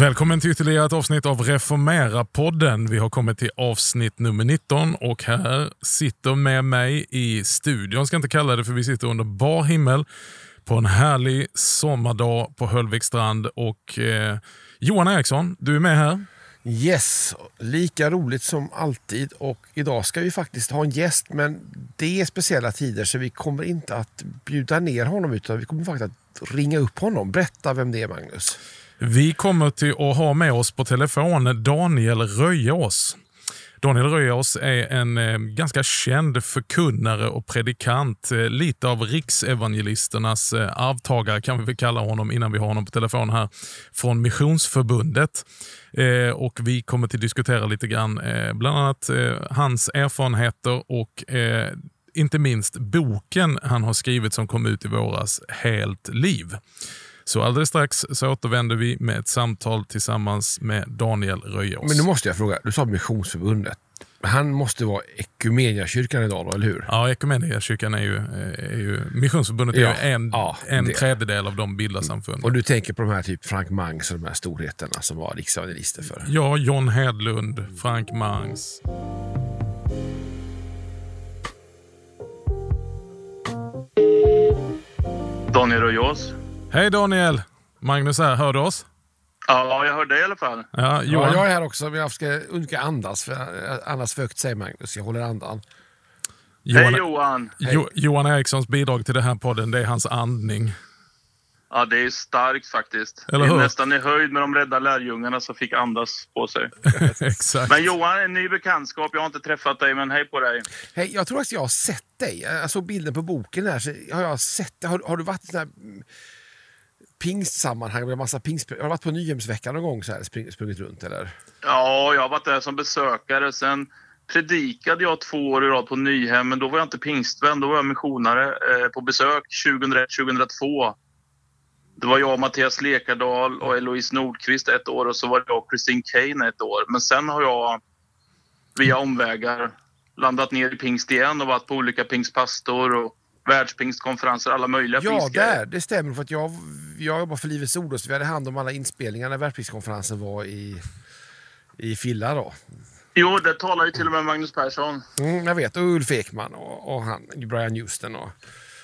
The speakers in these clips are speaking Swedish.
Välkommen till ytterligare ett avsnitt av Reformera-podden. Vi har kommit till avsnitt nummer 19 och här sitter med mig i studion, ska inte kalla det för vi sitter under bar himmel på en härlig sommardag på Höllviksstrand. Och eh, Johan Eriksson, du är med här. Yes, lika roligt som alltid och idag ska vi faktiskt ha en gäst men det är speciella tider så vi kommer inte att bjuda ner honom utan vi kommer faktiskt att ringa upp honom. Berätta vem det är Magnus. Vi kommer till att ha med oss på telefon Daniel Röjeås. Daniel Röjeås är en eh, ganska känd förkunnare och predikant. Eh, lite av riksevangelisternas eh, arvtagare kan vi väl kalla honom innan vi har honom på telefon här. Från Missionsförbundet. Och Vi kommer att diskutera lite grann bland annat hans erfarenheter och inte minst boken han har skrivit som kom ut i våras, Helt liv. Så alldeles strax så återvänder vi med ett samtal tillsammans med Daniel Röjeås. Men nu måste jag fråga, du sa Missionsförbundet. Han måste vara Ekumeniakyrkan idag då, eller hur? Ja, Ekumeniakyrkan är ju, är ju Missionsförbundet är ja, ju en, ja, en tredjedel av de bildarsamfunden. Och du tänker på de här typ Frank Mangs och de här storheterna som var riksevangelister för? Ja, John Hedlund, Frank Mangs. Daniel Röjeås. Hej Daniel! Magnus här, hör du oss? Ja, jag hör dig i alla fall. Ja, Johan. ja, jag är här också, men jag ska undvika andas, för annars för högt säger Magnus. Jag håller andan. Johan, Hej Johan! Jo, Johan Erikssons bidrag till den här podden, det är hans andning. Ja, det är starkt faktiskt. Eller hur? nästan i höjd med de rädda lärjungarna som fick andas på sig. Exakt. Men Johan, en ny bekantskap. Jag har inte träffat dig, men hej på dig. Hej, jag tror att jag har sett dig. Jag såg bilden på boken där. Så har, jag sett, har, har du varit i här pingstsammanhang med massa pingst... Har du varit på Nyhemsveckan någon gång så här, spring, sprungit runt eller? Ja, jag har varit där som besökare. Sen predikade jag två år i rad på Nyhem, men då var jag inte pingstvän, då var jag missionare eh, på besök 2001-2002. Det var jag, Mattias Lekardal och Eloise Nordqvist ett år och så var det jag och Christine Kane ett år. Men sen har jag via omvägar landat ner i pingst igen och varit på olika pingstpastor och världspingstkonferenser, alla möjliga Ja, där, det stämmer. För att jag, jag jobbar för Livets Ord så vi hade hand om alla inspelningar när världspingstkonferensen var i, i Filla. Då. Jo, det talar ju till och med Magnus Persson. Mm, jag vet, och Ulf Ekman och, och han, Brian Houston. Och,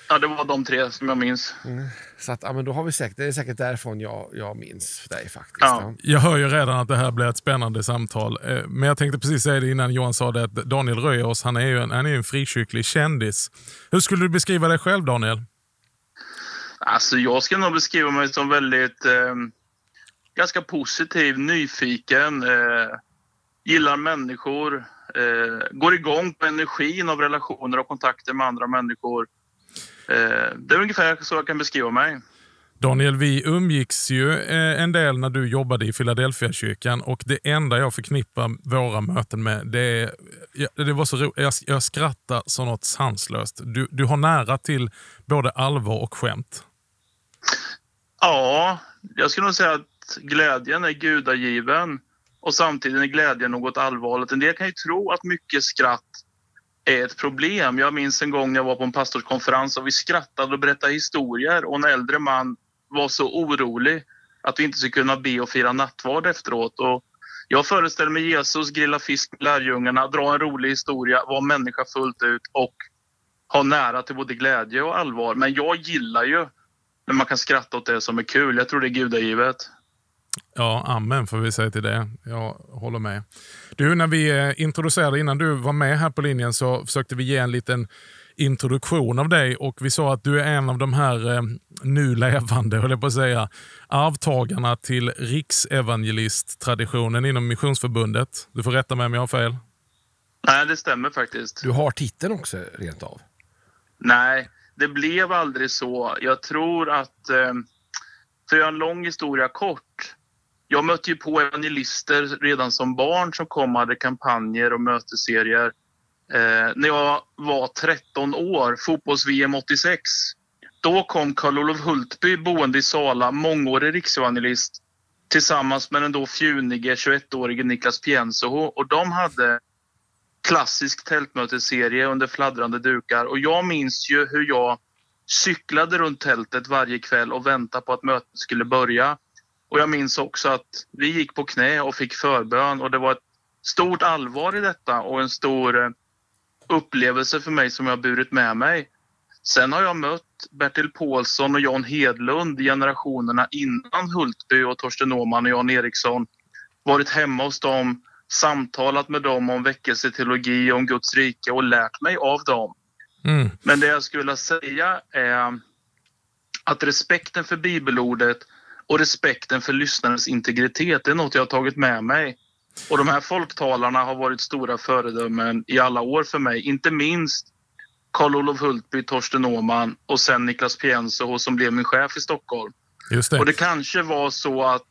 Ja, det var de tre som jag minns. Mm. Så att, ja, men då har vi säkert, det är säkert därifrån jag, jag minns dig faktiskt. Ja. Jag hör ju redan att det här blir ett spännande samtal. Eh, men jag tänkte precis säga det innan Johan sa det, att Daniel Röjers, han är ju en, han är en frikyrklig kändis. Hur skulle du beskriva dig själv, Daniel? Alltså, jag skulle nog beskriva mig som väldigt eh, ganska positiv, nyfiken, eh, gillar människor, eh, går igång på energin av relationer och kontakter med andra människor. Eh, det är ungefär så jag kan beskriva mig. Daniel, vi umgicks ju eh, en del när du jobbade i Philadelphia kyrkan och det enda jag förknippar våra möten med, det, är, det var så jag, jag skrattar så något sanslöst. Du, du har nära till både allvar och skämt. Ja, jag skulle nog säga att glädjen är gudagiven och samtidigt är glädjen något allvarligt. En del kan ju tro att mycket skratt är ett problem. Jag minns en gång när jag var på en pastorskonferens och vi skrattade och berättade historier och en äldre man var så orolig att vi inte skulle kunna be och fira nattvard efteråt. Och jag föreställer mig Jesus grilla fisk med lärjungarna, dra en rolig historia, vara människa fullt ut och ha nära till både glädje och allvar. Men jag gillar ju när man kan skratta åt det som är kul. Jag tror det är gudagivet. Ja, amen får vi säga till det. Jag håller med. Du, när vi eh, introducerade, innan du var med här på linjen, så försökte vi ge en liten introduktion av dig och vi sa att du är en av de här eh, nu levande, höll jag på att säga, arvtagarna till riksevangelisttraditionen inom Missionsförbundet. Du får rätta mig om jag har fel. Nej, det stämmer faktiskt. Du har titeln också rent av? Nej, det blev aldrig så. Jag tror att, eh, för att göra en lång historia kort, jag mötte ju på evangelister redan som barn som kom och hade kampanjer och mötesserier. Eh, när jag var 13 år, fotbolls-VM 86, då kom Karl-Olof Hultby boende i Sala, mångårig riksevangelist tillsammans med den då fjunige 21-årige Niklas Piensoho och de hade klassisk tältmötesserie under fladdrande dukar och jag minns ju hur jag cyklade runt tältet varje kväll och väntade på att mötet skulle börja. Och jag minns också att vi gick på knä och fick förbön och det var ett stort allvar i detta och en stor eh, upplevelse för mig som jag burit med mig. Sen har jag mött Bertil Paulsson och Jan Hedlund generationerna innan Hultby och Torsten Åhman och Jan Eriksson. Varit hemma hos dem, samtalat med dem om väckelseteologi, om Guds rike och lärt mig av dem. Mm. Men det jag skulle säga är att respekten för bibelordet och respekten för lyssnarens integritet är något jag har tagit med mig. Och de här folktalarna har varit stora föredömen i alla år för mig. Inte minst Karl-Olof Hultby, Torsten Åhman och sen Niklas Pienso som blev min chef i Stockholm. Just det. Och det kanske var så att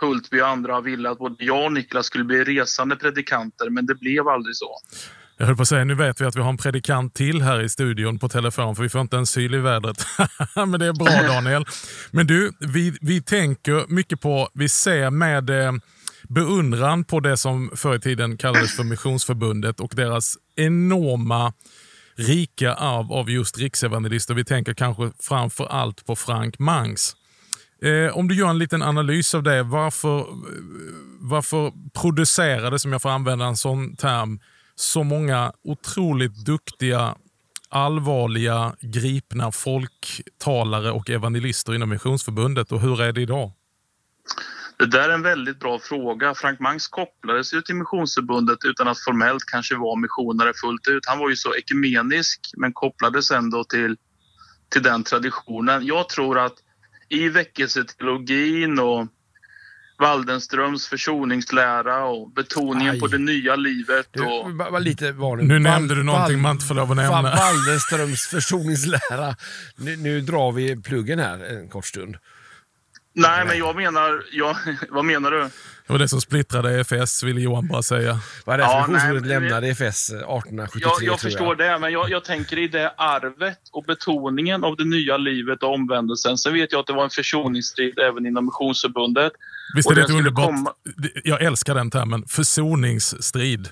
Hultby och andra ville att både jag och Niklas skulle bli resande predikanter, men det blev aldrig så. Jag höll på att säga, nu vet vi att vi har en predikant till här i studion på telefon, för vi får inte en syl i vädret. Men det är bra Daniel. Men du, vi, vi tänker mycket på, vi ser med eh, beundran på det som förr i tiden kallades för Missionsförbundet och deras enorma rika arv av just riksevangelister. Vi tänker kanske framför allt på Frank Mangs. Eh, om du gör en liten analys av det, varför, eh, varför producerade, som jag får använda en sån term, så många otroligt duktiga, allvarliga, gripna folktalare och evangelister inom Missionsförbundet och hur är det idag? Det där är en väldigt bra fråga. Frank Mangs kopplades ju till Missionsförbundet utan att formellt kanske vara missionare fullt ut. Han var ju så ekumenisk men kopplades ändå till, till den traditionen. Jag tror att i väckelseteologin och Waldenströms försoningslära och betoningen Aj. på det nya livet. Och... Du, lite varning. Nu nämnde du någonting Val man inte får lov att nämna. Waldenströms försoningslära. Nu, nu drar vi pluggen här en kort stund. Nej, men jag menar... Jag, vad menar du? Det var det som splittrade EFS, ville Johan bara säga. Vad är det för ja, nej, lämnade EFS 1873? Jag, jag förstår jag. det, men jag, jag, tänker i det arvet och betoningen av det nya livet och omvändelsen. Sen vet jag att det var en försoningsstrid även inom Missionsförbundet. Visst är det underbart... Komma... Jag älskar den termen, försoningsstrid.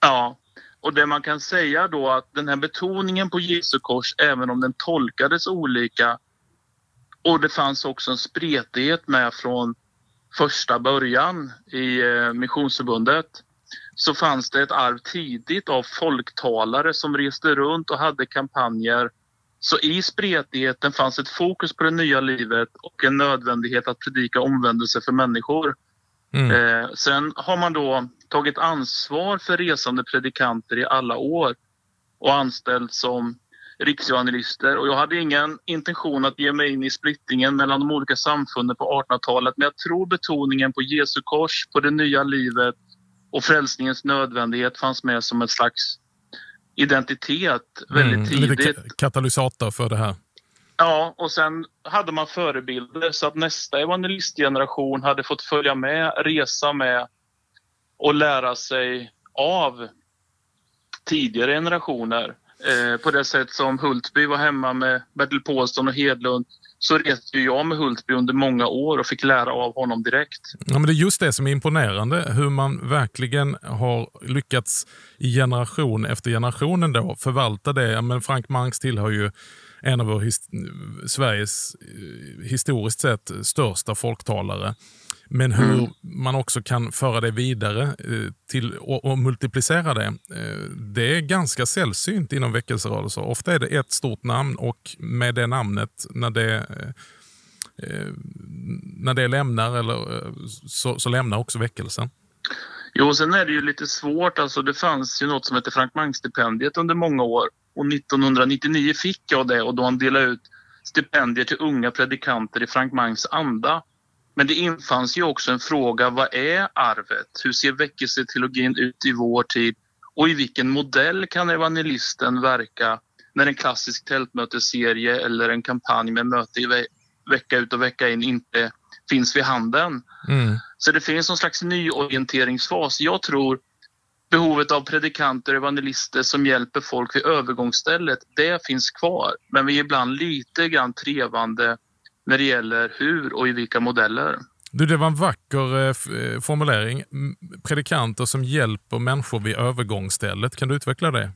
Ja, och det man kan säga då att den här betoningen på Jesu kors, även om den tolkades olika, och det fanns också en spretighet med från första början i eh, Missionsförbundet så fanns det ett arv tidigt av folktalare som reste runt och hade kampanjer. Så i spretigheten fanns ett fokus på det nya livet och en nödvändighet att predika omvändelse för människor. Mm. Eh, sen har man då tagit ansvar för resande predikanter i alla år och anställt som riksjournalister och jag hade ingen intention att ge mig in i splittringen mellan de olika samfunden på 1800-talet men jag tror betoningen på Jesu kors, på det nya livet och frälsningens nödvändighet fanns med som ett slags identitet väldigt mm, tidigt. Lite katalysator för det här. Ja, och sen hade man förebilder så att nästa evangelistgeneration hade fått följa med, resa med och lära sig av tidigare generationer. Eh, på det sätt som Hultby var hemma med Bertil Paulsson och Hedlund så reste jag med Hultby under många år och fick lära av honom direkt. Ja, men det är just det som är imponerande, hur man verkligen har lyckats i generation efter generation ändå förvalta det. Men Frank Mangs tillhör ju en av vår his Sveriges eh, historiskt sett största folktalare. Men hur mm. man också kan föra det vidare eh, till, och, och, multiplicera det, eh, det är ganska sällsynt inom väckelserörelser. Ofta är det ett stort namn och med det namnet, när det, eh, när det lämnar, eller, så, så lämnar också väckelsen. Jo, sen är det ju lite svårt. Alltså, det fanns ju något som heter Frank Mang-stipendiet under många år. Och 1999 fick jag det och då han delade ut stipendier till unga predikanter i Frank Mangs anda. Men det infanns ju också en fråga, vad är arvet? Hur ser väckelseteologin ut i vår tid? Och i vilken modell kan evangelisten verka när en klassisk tältmötesserie eller en kampanj med möte i ve vecka ut och vecka in inte finns vid handen? Mm. Så det finns någon slags nyorienteringsfas. Jag tror behovet av predikanter och evangelister som hjälper folk vid övergångsstället, det finns kvar. Men vi är ibland lite grann trevande när det gäller hur och i vilka modeller. Du, det var en vacker eh, eh formulering. Predikanter som hjälper människor vid övergångsstället. Kan du utveckla det?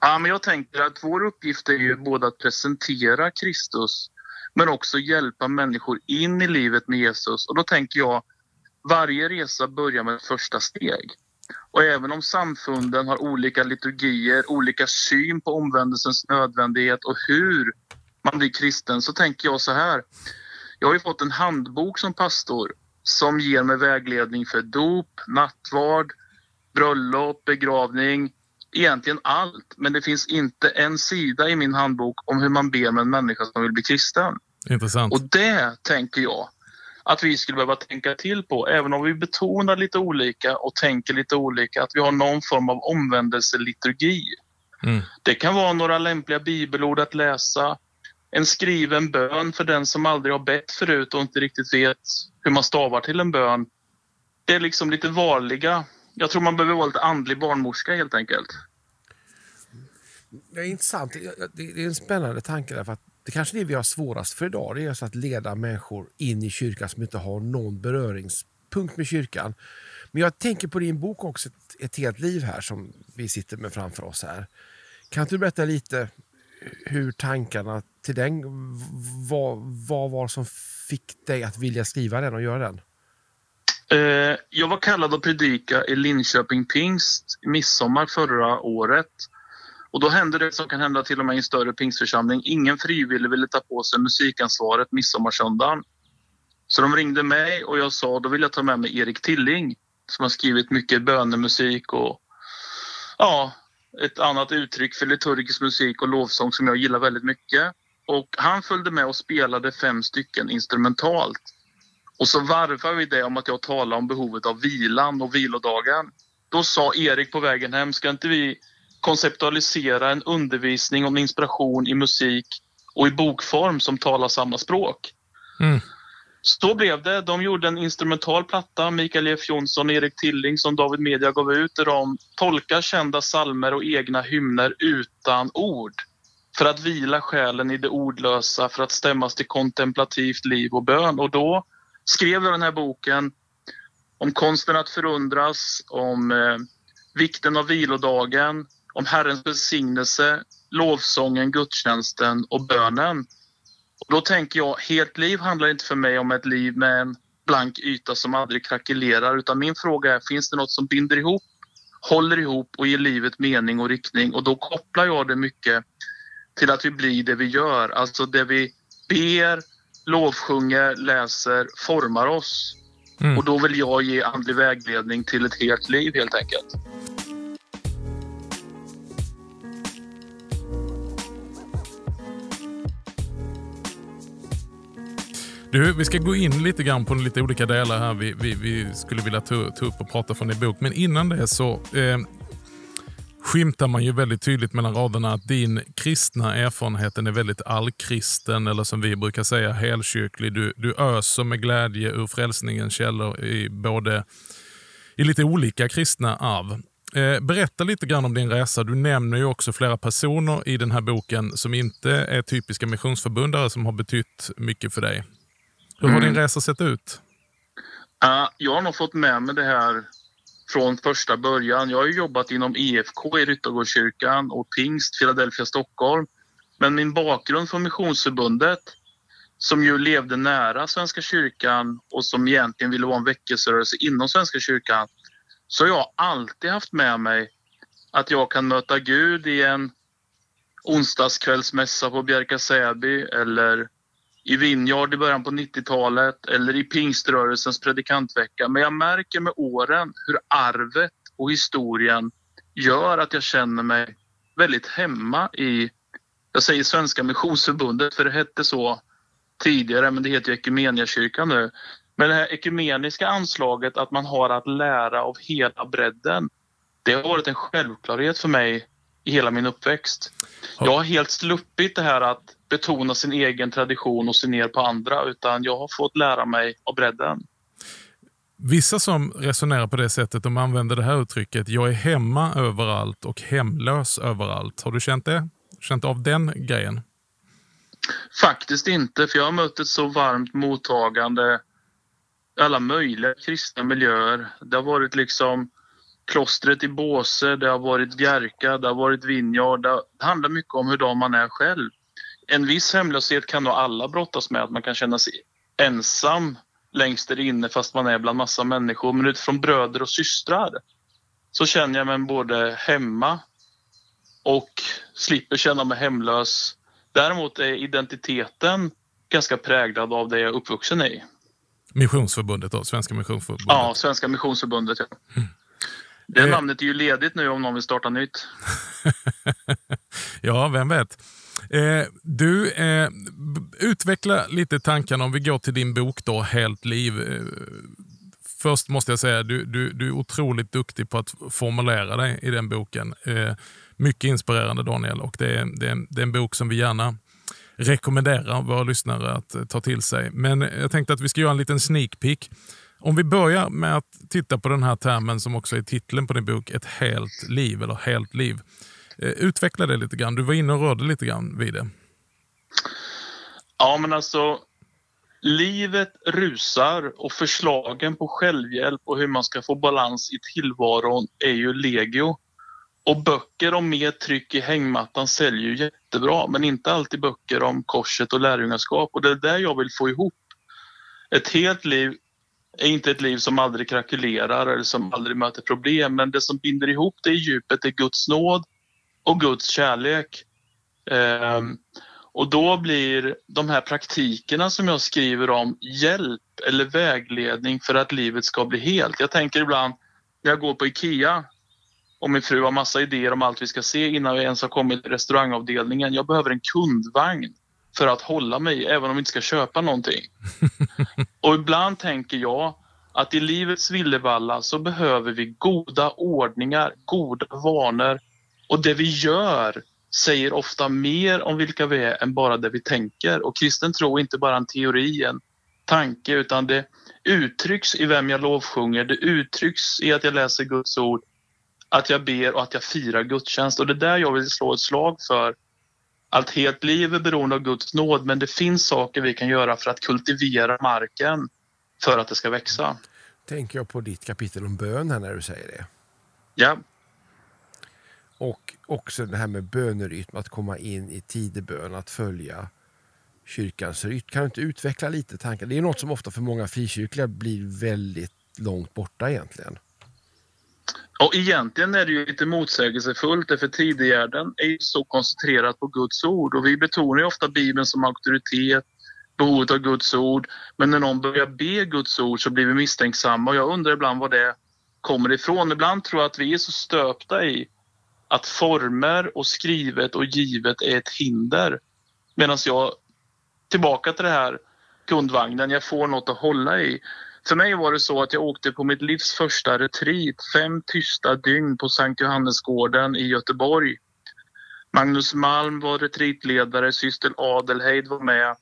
Ja, men jag tänker att vår uppgift är ju både att presentera Kristus men också hjälpa människor in i livet med Jesus. Och då tänker jag, varje resa börjar med ett första steg. Och även om samfunden har olika liturgier, olika syn på omvändelsens nödvändighet och hur man blir kristen så tänker jag så här. Jag har ju fått en handbok som pastor som ger mig vägledning för dop, nattvard, bröllop, begravning, egentligen allt. Men det finns inte en sida i min handbok om hur man ber med en människa som vill bli kristen. Intressant. Och det tänker jag att vi skulle behöva tänka till på, även om vi betonar lite olika och tänker lite olika, att vi har någon form av omvändelseliturgi. Mm. Det kan vara några lämpliga bibelord att läsa, en skriven bön för den som aldrig har bett förut och inte riktigt vet hur man stavar till en bön. Det är liksom lite vanliga. Jag tror man behöver vara lite andlig barnmorska helt enkelt. Det är intressant. Det är en spännande tanke. Därför att det kanske är det vi har svårast för idag. Det är att leda människor in i kyrkan som inte har någon beröringspunkt med kyrkan. Men jag tänker på din bok också, ett, ett helt liv här som vi sitter med framför oss här. Kan du berätta lite hur tankarna till den, vad, vad var det som fick dig att vilja skriva den och göra den? Eh, jag var kallad att predika i Linköping pingst midsommar förra året. Och då hände det som kan hända till och med i en större pingstförsamling. Ingen frivillig ville ta på sig musikansvaret midsommarsöndagen. Så de ringde mig och jag sa då vill jag ta med mig Erik Tilling som har skrivit mycket bönemusik och ja, ett annat uttryck för liturgisk musik och lovsång som jag gillar väldigt mycket. Och han följde med och spelade fem stycken instrumentalt. Och så varvade vi det om att jag talade om behovet av vilan och vilodagen. Då sa Erik på vägen hem, ska inte vi konceptualisera en undervisning och inspiration i musik och i bokform som talar samma språk. Mm. Så blev det. De gjorde en instrumental platta, Mikael F Jonsson och Erik Tilling som David Media gav ut där de tolkar kända salmer och egna hymner utan ord. För att vila själen i det ordlösa, för att stämmas till kontemplativt liv och bön. Och då skrev jag den här boken om konsten att förundras, om eh, vikten av vilodagen, om Herrens välsignelse, lovsången, gudstjänsten och bönen. Och då tänker jag, helt liv handlar inte för mig om ett liv med en blank yta som aldrig krackelerar utan min fråga är, finns det något som binder ihop, håller ihop och ger livet mening och riktning? Och då kopplar jag det mycket till att vi blir det vi gör, alltså det vi ber, lovsjunger, läser, formar oss. Mm. Och då vill jag ge andlig vägledning till ett helt liv helt enkelt. Du, vi ska gå in lite grann på lite olika delar här vi, vi, vi skulle vilja ta, ta, upp och prata från din bok. Men innan det så eh, skymtar man ju väldigt tydligt mellan raderna att din kristna erfarenhet är väldigt allkristen eller som vi brukar säga helkyrklig. Du, du öser med glädje ur frälsningens källor i både i lite olika kristna arv. Eh, berätta lite grann om din resa. Du nämner ju också flera personer i den här boken som inte är typiska missionsförbundare som har betytt mycket för dig. Hur har mm. din resa sett ut? Uh, jag har nog fått med mig det här från första början. Jag har jobbat inom IFK i Ryttargårdskyrkan och Pingst, Philadelphia, Stockholm. Men min bakgrund från Missionsförbundet som ju levde nära Svenska kyrkan och som egentligen ville vara en väckelserörelse inom Svenska kyrkan så har jag alltid haft med mig att jag kan möta Gud i en onsdagskvällsmässa på Bjärka Säby eller i Vinjard i början på 90-talet eller i pingströrelsens predikantvecka. Men jag märker med åren hur arvet och historien gör att jag känner mig väldigt hemma i, jag säger Svenska Missionsförbundet för det hette så tidigare men det heter ju Equmeniakyrkan nu. Men det här ekumeniska anslaget att man har att lära av hela bredden. Det har varit en självklarhet för mig i hela min uppväxt. Jag har helt sluppit det här att betona sin egen tradition och se ner på andra utan jag har fått lära mig av bredden. Vissa som resonerar på det sättet de använder det här uttrycket jag är hemma överallt och hemlös överallt. Har du känt det? Känt av den grejen? Faktiskt inte, för jag har mött ett så varmt mottagande alla möjliga kristna miljöer. Det har varit liksom klostret i Båse, det har varit Bjärka, det har varit Vinjard. Det handlar mycket om hur man är själv. En viss hemlöshet kan nog alla brottas med, att man kan känna sig ensam längst där inne fast man är bland massa människor. Men utifrån bröder och systrar så känner jag mig både hemma och slipper känna mig hemlös. Däremot är identiteten ganska präglad av det jag är uppvuxen i. Missionsförbundet då? Svenska Missionsförbundet? Ja, Svenska Missionsförbundet. Ja. Mm. Det eh. namnet är ju ledigt nu om någon vill starta nytt. ja, vem vet. Eh, du, eh, utveckla lite tankarna om vi går till din bok då, Helt liv. Eh, först måste jag säga, du, du, du är otroligt duktig på att formulera dig i den boken. Eh, mycket inspirerande Daniel och det är, det, är, det är en bok som vi gärna rekommenderar våra lyssnare att eh, ta till sig. Men jag tänkte att vi ska göra en liten sneak peek. Om vi börjar med att titta på den här termen som också är titeln på din bok, Ett helt liv eller Helt liv. Eh, utveckla det lite grann. Du var inne och rörde lite grann vid det. Ja, men alltså livet rusar och förslagen på självhjälp och hur man ska få balans i tillvaron är ju legio. Och böcker om mer tryck i hängmattan säljer ju jättebra, men inte alltid böcker om korset och lärjungaskap. Och det är där jag vill få ihop. Ett helt liv är inte ett liv som aldrig krackelerar eller som aldrig möter problem, men det som binder ihop det i djupet är Guds nåd och Guds kärlek. Um, och då blir de här praktikerna som jag skriver om hjälp eller vägledning för att livet ska bli helt. Jag tänker ibland jag går på IKEA och min fru har massa idéer om allt vi ska se innan vi ens har kommit till restaurangavdelningen. Jag behöver en kundvagn för att hålla mig även om vi inte ska köpa någonting. och ibland tänker jag att i livets villevalla så behöver vi goda ordningar, goda vanor och det vi gör säger ofta mer om vilka vi är än bara det vi tänker. Och kristen tro är inte bara en teori, en tanke, utan det uttrycks i vem jag lovsjunger. Det uttrycks i att jag läser Guds ord, att jag ber och att jag firar gudstjänst. Och det är där jag vill slå ett slag för allt helt liv är beroende av Guds nåd, men det finns saker vi kan göra för att kultivera marken för att det ska växa. Tänker jag på ditt kapitel om bön här när du säger det. Ja. Och också det här med bönerytm, att komma in i tidebön, att följa kyrkans rytm. Kan du inte utveckla lite tankar? Det är något som ofta för många frikyrkliga blir väldigt långt borta egentligen. Och egentligen är det ju lite motsägelsefullt för tidigärden är ju så koncentrerat på Guds ord och vi betonar ju ofta Bibeln som auktoritet, behovet av Guds ord. Men när någon börjar be Guds ord så blir vi misstänksamma och jag undrar ibland var det kommer ifrån. Ibland tror jag att vi är så stöpta i att former och skrivet och givet är ett hinder. Medan jag, tillbaka till det här kundvagnen, jag får något att hålla i. För mig var det så att jag åkte på mitt livs första retreat, fem tysta dygn på Sankt Johannesgården i Göteborg. Magnus Malm var retreatledare, syster Adelheid var med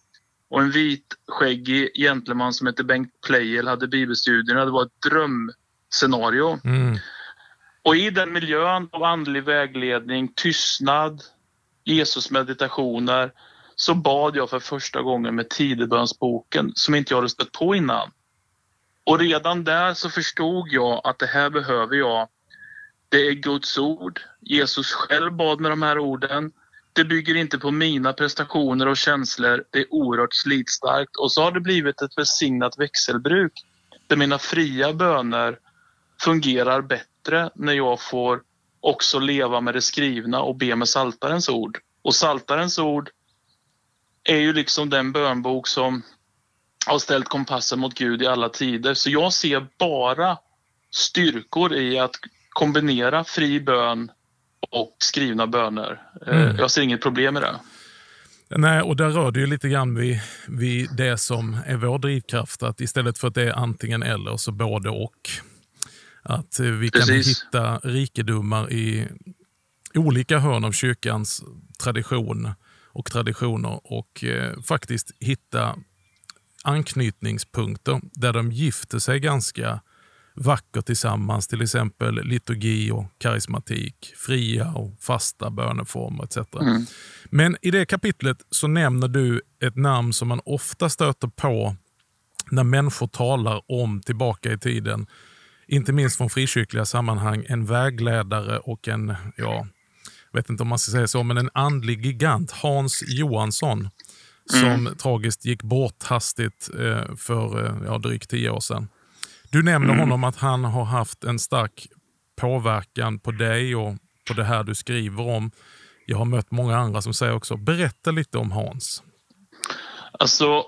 och en vitskäggig gentleman som hette Bengt Pleijel hade bibelstudierna. Det var ett drömscenario. Mm. Och i den miljön av andlig vägledning, tystnad, Jesusmeditationer så bad jag för första gången med tidebönsboken som inte jag hade stött på innan. Och redan där så förstod jag att det här behöver jag. Det är Guds ord. Jesus själv bad med de här orden. Det bygger inte på mina prestationer och känslor. Det är oerhört slitstarkt. Och så har det blivit ett välsignat växelbruk där mina fria böner fungerar bättre när jag får också leva med det skrivna och be med saltarens ord. Och saltarens ord är ju liksom den bönbok som har ställt kompassen mot Gud i alla tider. Så jag ser bara styrkor i att kombinera fri bön och skrivna böner. Eh, mm. Jag ser inget problem med det. Nej, och där rör det ju lite grann vid, vid det som är vår drivkraft. Att istället för att det är antingen eller så både och. Att vi kan Precis. hitta rikedomar i olika hörn av kyrkans tradition och traditioner och eh, faktiskt hitta anknytningspunkter där de gifter sig ganska vackert tillsammans, till exempel liturgi och karismatik, fria och fasta böneformer etc. Mm. Men i det kapitlet så nämner du ett namn som man ofta stöter på när människor talar om tillbaka i tiden, inte minst från frikyrkliga sammanhang, en vägledare och en, ja, vet inte om man ska säga så, men en andlig gigant, Hans Johansson, som mm. tragiskt gick bort hastigt eh, för eh, ja, drygt tio år sedan. Du nämner mm. honom att han har haft en stark påverkan på dig och på det här du skriver om. Jag har mött många andra som säger också, berätta lite om Hans. Alltså,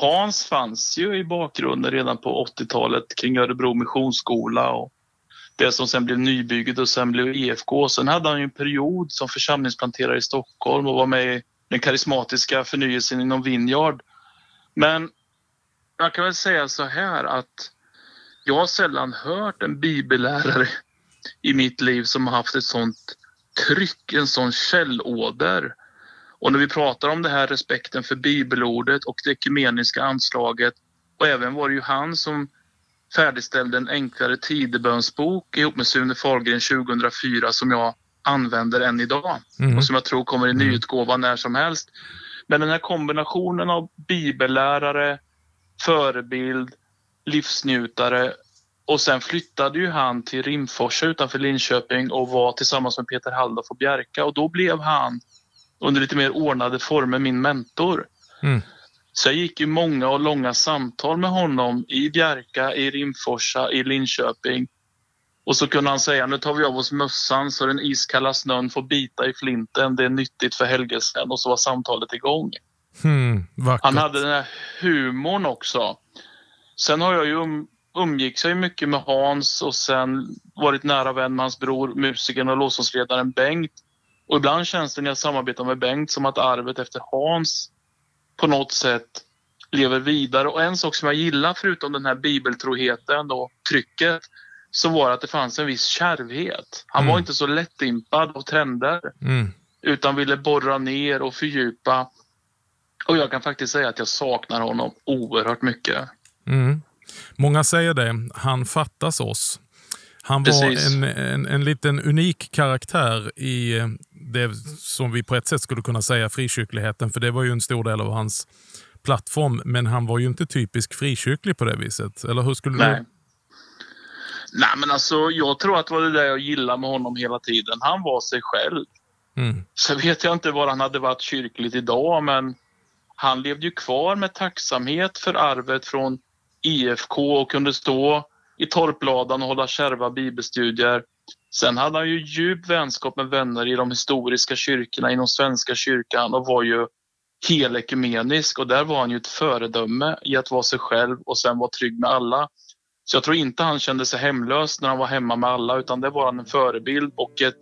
Hans fanns ju i bakgrunden redan på 80-talet kring Örebro Missionsskola och det som sen blev nybygget och sen blev IFK. Sen hade han ju en period som församlingsplanterare i Stockholm och var med i den karismatiska förnyelsen inom Vineyard. Men jag kan väl säga så här att jag har sällan hört en bibellärare i mitt liv som har haft ett sånt tryck, en sån källåder. Och när vi pratar om det här respekten för bibelordet och det ekumeniska anslaget och även var det ju han som färdigställde en enklare tidebönsbok ihop med Sune Fahlgren 2004 som jag använder än idag mm. och som jag tror kommer i mm. nyutgåva när som helst. Men den här kombinationen av bibellärare, förebild, livsnjutare och sen flyttade ju han till Rimforsa utanför Linköping och var tillsammans med Peter Halldorf och Bjerka och då blev han under lite mer ordnade former min mentor. Mm. Så jag gick ju många och långa samtal med honom i Bjerka, i Rimforsa, i Linköping. Och så kunde han säga, nu tar vi av oss mössan så den iskalla snön får bita i flinten. Det är nyttigt för helgelsen. Och så var samtalet igång. Mm, han hade den här humorn också. Sen har jag ju um, umgicks jag mycket med Hans och sen varit nära vän med hans bror, musikern och låtsasledaren Bengt. Och ibland känns det när jag samarbetar med Bengt som att arvet efter Hans på något sätt lever vidare. Och en sak som jag gillar förutom den här bibeltroheten och trycket så var att det fanns en viss kärvhet. Han mm. var inte så lättimpad av trender mm. utan ville borra ner och fördjupa. Och jag kan faktiskt säga att jag saknar honom oerhört mycket. Mm. Många säger det, han fattas oss. Han var en, en, en liten unik karaktär i det som vi på ett sätt skulle kunna säga frikyrkligheten, för det var ju en stor del av hans plattform. Men han var ju inte typisk frikyrklig på det viset. Eller hur skulle Nej. du... Nej, men alltså jag tror att det var det där jag gillade med honom hela tiden. Han var sig själv. Mm. Så vet jag inte var han hade varit kyrkligt idag, men han levde ju kvar med tacksamhet för arvet från IFK och kunde stå i torpladan och hålla kärva bibelstudier. Sen hade han ju djup vänskap med vänner i de historiska kyrkorna inom Svenska kyrkan och var ju helekumenisk och där var han ju ett föredöme i att vara sig själv och sen vara trygg med alla. Så jag tror inte han kände sig hemlös när han var hemma med alla utan det var han en förebild och ett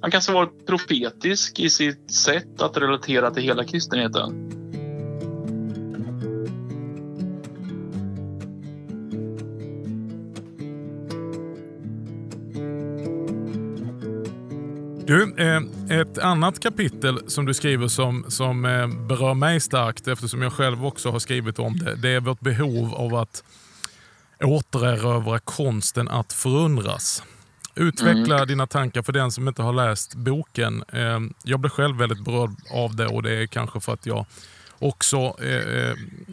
han kanske var profetisk i sitt sätt att relatera till hela kristenheten. Du, eh, ett annat kapitel som du skriver som, som eh, berör mig starkt eftersom jag själv också har skrivit om det. Det är vårt behov av att återerövra konsten att förundras. Utveckla mm. dina tankar för den som inte har läst boken. Eh, jag blev själv väldigt berörd av det och det är kanske för att jag också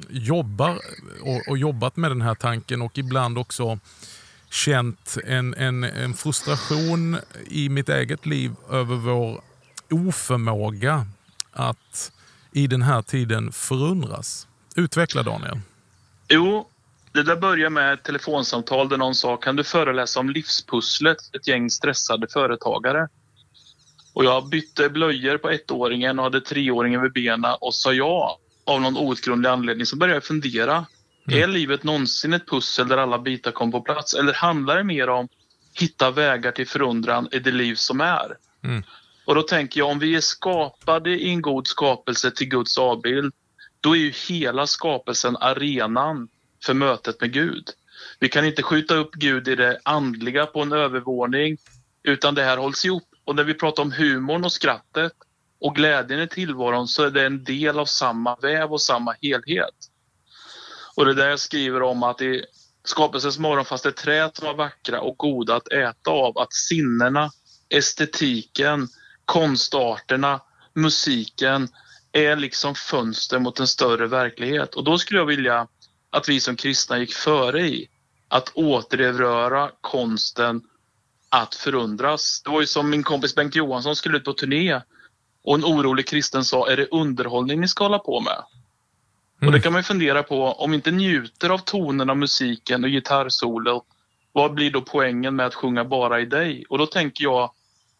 jobbar och, och jobbat med den här tanken och ibland också känt en, en, en frustration i mitt eget liv över vår oförmåga att i den här tiden förundras. Utveckla Daniel. Jo, det där börjar med ett telefonsamtal där någon sa kan du föreläsa om livspusslet ett gäng stressade företagare. Och jag bytte blöjor på ettåringen och hade treåringen vid benen och sa ja av någon outgrundlig anledning. Så började jag fundera. Mm. Är livet någonsin ett pussel där alla bitar kom på plats eller handlar det mer om hitta vägar till förundran i det liv som är? Mm. Och då tänker jag om vi är skapade i en god skapelse till Guds avbild då är ju hela skapelsen arenan för mötet med Gud. Vi kan inte skjuta upp Gud i det andliga på en övervåning utan det här hålls ihop. Och när vi pratar om humorn och skrattet och glädjen i tillvaron så är det en del av samma väv och samma helhet. Och det är där jag skriver om att i skapelsens morgon fanns det träd som var vackra och goda att äta av. Att sinnena, estetiken, konstarterna, musiken är liksom fönster mot en större verklighet. Och då skulle jag vilja att vi som kristna gick före i att återerövra konsten att förundras. Det var ju som min kompis Bengt Johansson skulle ut på turné och en orolig kristen sa, är det underhållning ni ska hålla på med? Mm. Och det kan man ju fundera på, om vi inte njuter av tonerna, musiken och gitarrsolot, vad blir då poängen med att sjunga bara i dig? Och då tänker jag,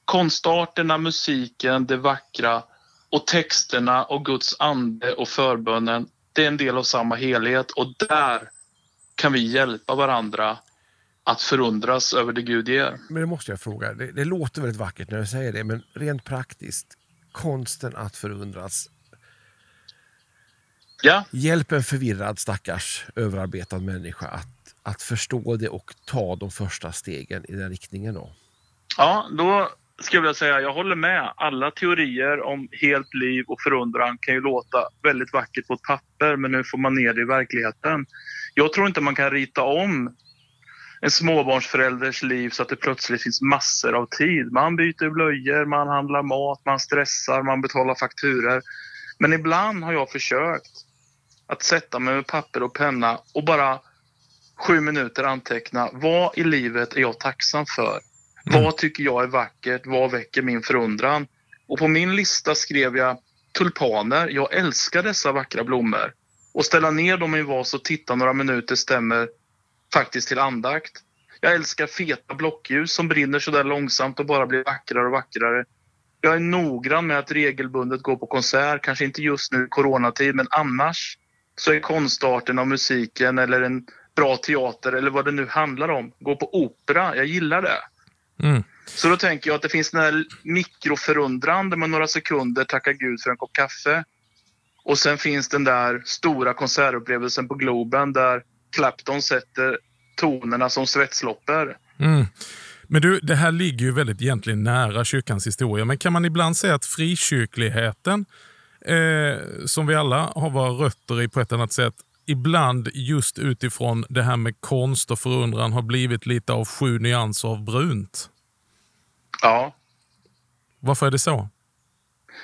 konstarterna, musiken, det vackra och texterna och Guds ande och förbönen, det är en del av samma helhet och där kan vi hjälpa varandra att förundras över det Gud ger. Men det måste jag fråga, det, det låter väldigt vackert när jag säger det, men rent praktiskt, konsten att förundras. Ja. Hjälp en förvirrad stackars överarbetad människa att, att förstå det och ta de första stegen i den riktningen. Då. Ja, då skulle jag säga jag håller med. Alla teorier om helt liv och förundran kan ju låta väldigt vackert på ett papper men nu får man ner det i verkligheten. Jag tror inte man kan rita om en småbarnsförälders liv så att det plötsligt finns massor av tid. Man byter blöjor, man handlar mat, man stressar, man betalar fakturer. Men ibland har jag försökt att sätta mig med papper och penna och bara sju minuter anteckna vad i livet är jag tacksam för? Mm. Vad tycker jag är vackert? Vad väcker min förundran? Och på min lista skrev jag tulpaner. Jag älskar dessa vackra blommor. Och ställa ner dem i en vas och titta några minuter stämmer faktiskt till andakt. Jag älskar feta blockljus som brinner så där långsamt och bara blir vackrare och vackrare. Jag är noggrann med att regelbundet gå på konsert, kanske inte just nu i coronatid, men annars så är konstarten av musiken eller en bra teater eller vad det nu handlar om, gå på opera, jag gillar det. Mm. Så då tänker jag att det finns den här mikroförundran där man några sekunder tackar Gud för en kopp kaffe. Och sen finns den där stora konsertupplevelsen på Globen där Clapton sätter tonerna som svetsloppor. Mm. Men du, det här ligger ju väldigt egentligen nära kyrkans historia, men kan man ibland säga att frikyrkligheten, eh, som vi alla har våra rötter i på ett annat sätt, ibland just utifrån det här med konst och förundran har blivit lite av sju nyanser av brunt? Ja. Varför är det så?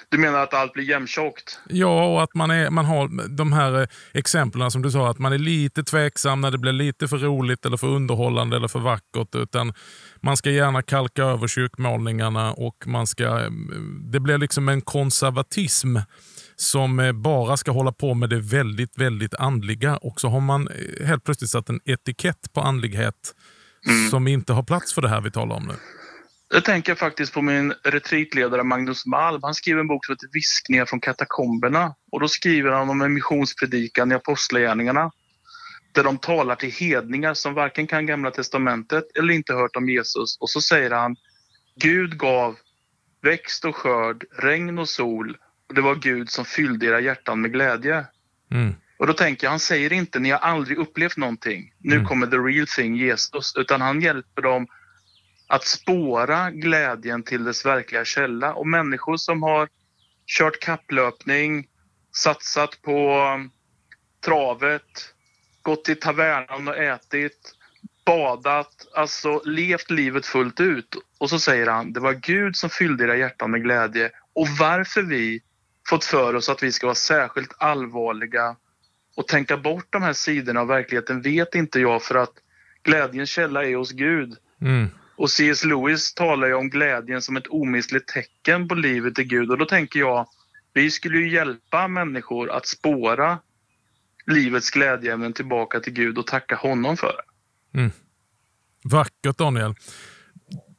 Du menar att allt blir jämntjockt? Ja, och att man, är, man har de här eh, exemplen som du sa, att man är lite tveksam när det blir lite för roligt eller för underhållande eller för vackert. Utan man ska gärna kalka över kyrkmålningarna och man ska, eh, det blir liksom en konservatism som eh, bara ska hålla på med det väldigt, väldigt andliga. Och så har man helt plötsligt satt en etikett på andlighet mm. som inte har plats för det här vi talar om nu. Jag tänker faktiskt på min retreatledare Magnus Malm. Han skriver en bok som heter Viskningar från katakomberna. Och då skriver han om en missionspredikan i Apostlagärningarna. Där de talar till hedningar som varken kan Gamla Testamentet eller inte hört om Jesus. Och så säger han Gud gav växt och skörd, regn och sol. Och det var Gud som fyllde era hjärtan med glädje. Mm. Och då tänker jag, han säger inte ni har aldrig upplevt någonting. Nu mm. kommer the real thing, Jesus. Utan han hjälper dem att spåra glädjen till dess verkliga källa. Och människor som har kört kapplöpning, satsat på travet, gått till tavernan och ätit, badat, alltså levt livet fullt ut. Och så säger han, det var Gud som fyllde era hjärtan med glädje. Och varför vi fått för oss att vi ska vara särskilt allvarliga och tänka bort de här sidorna av verkligheten vet inte jag för att glädjens källa är hos Gud. Mm. Och C.S. Lewis talar ju om glädjen som ett omistligt tecken på livet i Gud. Och då tänker jag, vi skulle ju hjälpa människor att spåra livets glädjeämnen tillbaka till Gud och tacka honom för det. Mm. Vackert Daniel.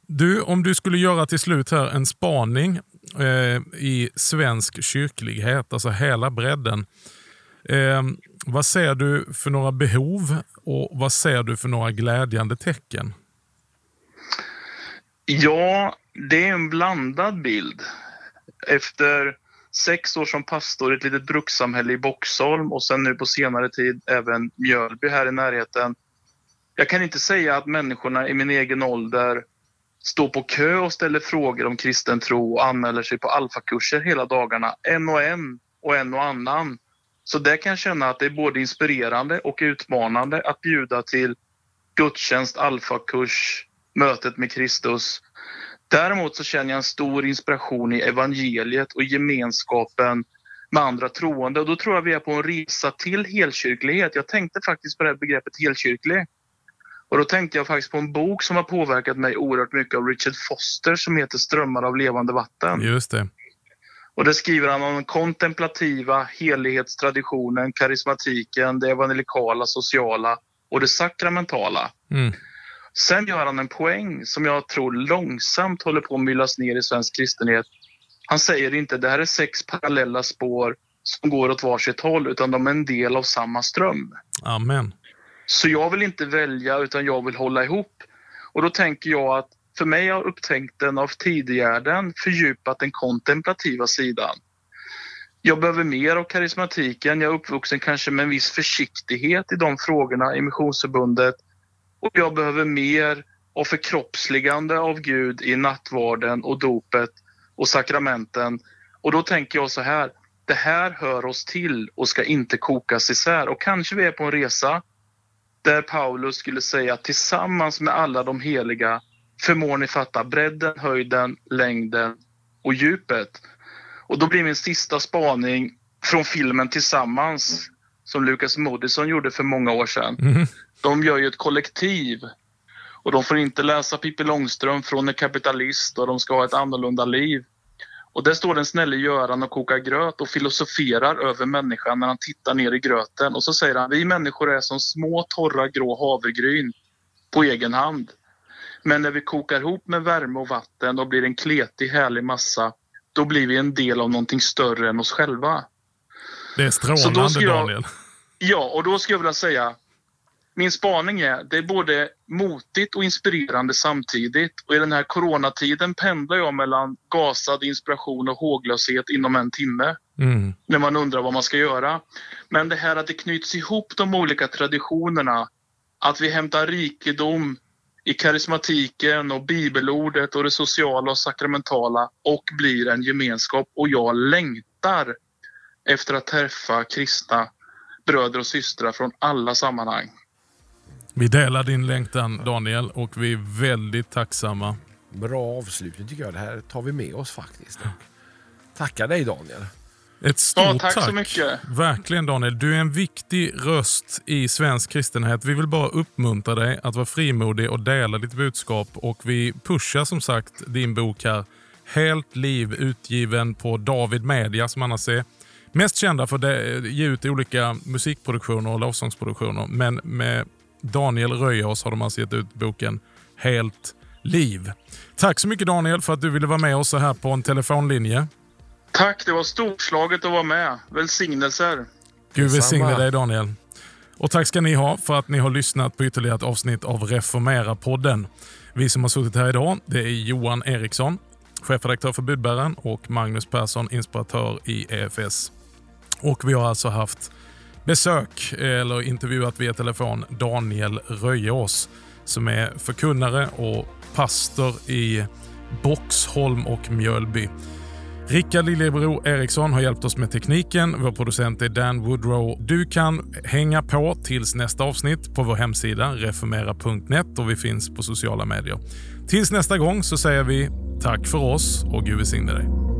Du, om du skulle göra till slut här en spaning eh, i svensk kyrklighet, alltså hela bredden. Eh, vad ser du för några behov och vad ser du för några glädjande tecken? Ja, det är en blandad bild. Efter sex år som pastor i ett litet brukssamhälle i Boxholm och sen nu på senare tid även Mjölby här i närheten. Jag kan inte säga att människorna i min egen ålder står på kö och ställer frågor om kristen tro och anmäler sig på alfakurser hela dagarna, en och en och en och annan. Så där kan jag känna att det är både inspirerande och utmanande att bjuda till gudstjänst, alfakurs, mötet med Kristus. Däremot så känner jag en stor inspiration i evangeliet och gemenskapen med andra troende. Och då tror jag vi är på en resa till helkyrklighet. Jag tänkte faktiskt på det här begreppet helkyrklig. Och då tänkte jag faktiskt på en bok som har påverkat mig oerhört mycket av Richard Foster som heter Strömmar av levande vatten. Just det. Och det skriver han om den kontemplativa helighetstraditionen, karismatiken, det evangelikala, sociala och det sakramentala. Mm. Sen gör han en poäng som jag tror långsamt håller på att myllas ner i svensk kristenhet. Han säger inte det här är sex parallella spår som går åt varsitt håll utan de är en del av samma ström. Amen. Så jag vill inte välja utan jag vill hålla ihop. Och då tänker jag att för mig har upptäckten av Tidegärden fördjupat den kontemplativa sidan. Jag behöver mer av karismatiken. Jag är uppvuxen kanske med en viss försiktighet i de frågorna i Missionsförbundet. Och jag behöver mer av förkroppsligande av Gud i nattvarden och dopet och sakramenten. Och då tänker jag så här, det här hör oss till och ska inte kokas isär. Och kanske vi är på en resa där Paulus skulle säga tillsammans med alla de heliga förmår ni fatta bredden, höjden, längden och djupet. Och då blir min sista spaning från filmen Tillsammans som Lukas Moodysson gjorde för många år sedan. Mm. De gör ju ett kollektiv och de får inte läsa Pippi Långstrump från en kapitalist och de ska ha ett annorlunda liv. Och där står den snälle Göran och kokar gröt och filosoferar över människan när han tittar ner i gröten. Och så säger han, vi människor är som små torra grå havregryn på egen hand. Men när vi kokar ihop med värme och vatten och blir en kletig härlig massa, då blir vi en del av någonting större än oss själva. Det är Så då strålande jag- Daniel. Ja, och då skulle jag vilja säga, min spaning är, det är både motigt och inspirerande samtidigt. Och i den här coronatiden pendlar jag mellan gasad inspiration och håglöshet inom en timme. Mm. när man undrar vad man ska göra. Men det här att det knyts ihop de olika traditionerna, att vi hämtar rikedom i karismatiken och bibelordet och det sociala och sakramentala och blir en gemenskap. Och jag längtar efter att träffa kristna bröder och systrar från alla sammanhang. Vi delar din längtan Daniel och vi är väldigt tacksamma. Bra avslutning tycker jag. Det här tar vi med oss faktiskt. Tackar dig Daniel. Ett stort Ja, tack så mycket. Verkligen Daniel. Du är en viktig röst i svensk kristenhet. Vi vill bara uppmuntra dig att vara frimodig och dela ditt budskap. Och Vi pushar som sagt din bok här. Helt liv utgiven på David Media som annars är mest kända för att ge ut olika musikproduktioner och lovsångsproduktioner. Men med Daniel Röjås har de alltså gett ut boken Helt liv. Tack så mycket Daniel för att du ville vara med oss så här på en telefonlinje. Tack, det var storslaget att vara med. Välsignelser. Gud välsigne dig Daniel. Och tack ska ni ha för att ni har lyssnat på ytterligare ett avsnitt av Reformera-podden. Vi som har suttit här idag det är Johan Eriksson, chefredaktör för Budbäraren och Magnus Persson, inspiratör i EFS. Och vi har alltså haft besök, eh, eller intervjuat via telefon, Daniel Röjeås som är förkunnare och pastor i Boxholm och Mjölby. Rickard Liljebro Eriksson har hjälpt oss med tekniken. Vår producent är Dan Woodrow. Du kan hänga på tills nästa avsnitt på vår hemsida reformera.net och vi finns på sociala medier. Tills nästa gång så säger vi tack för oss och Gud välsigne dig.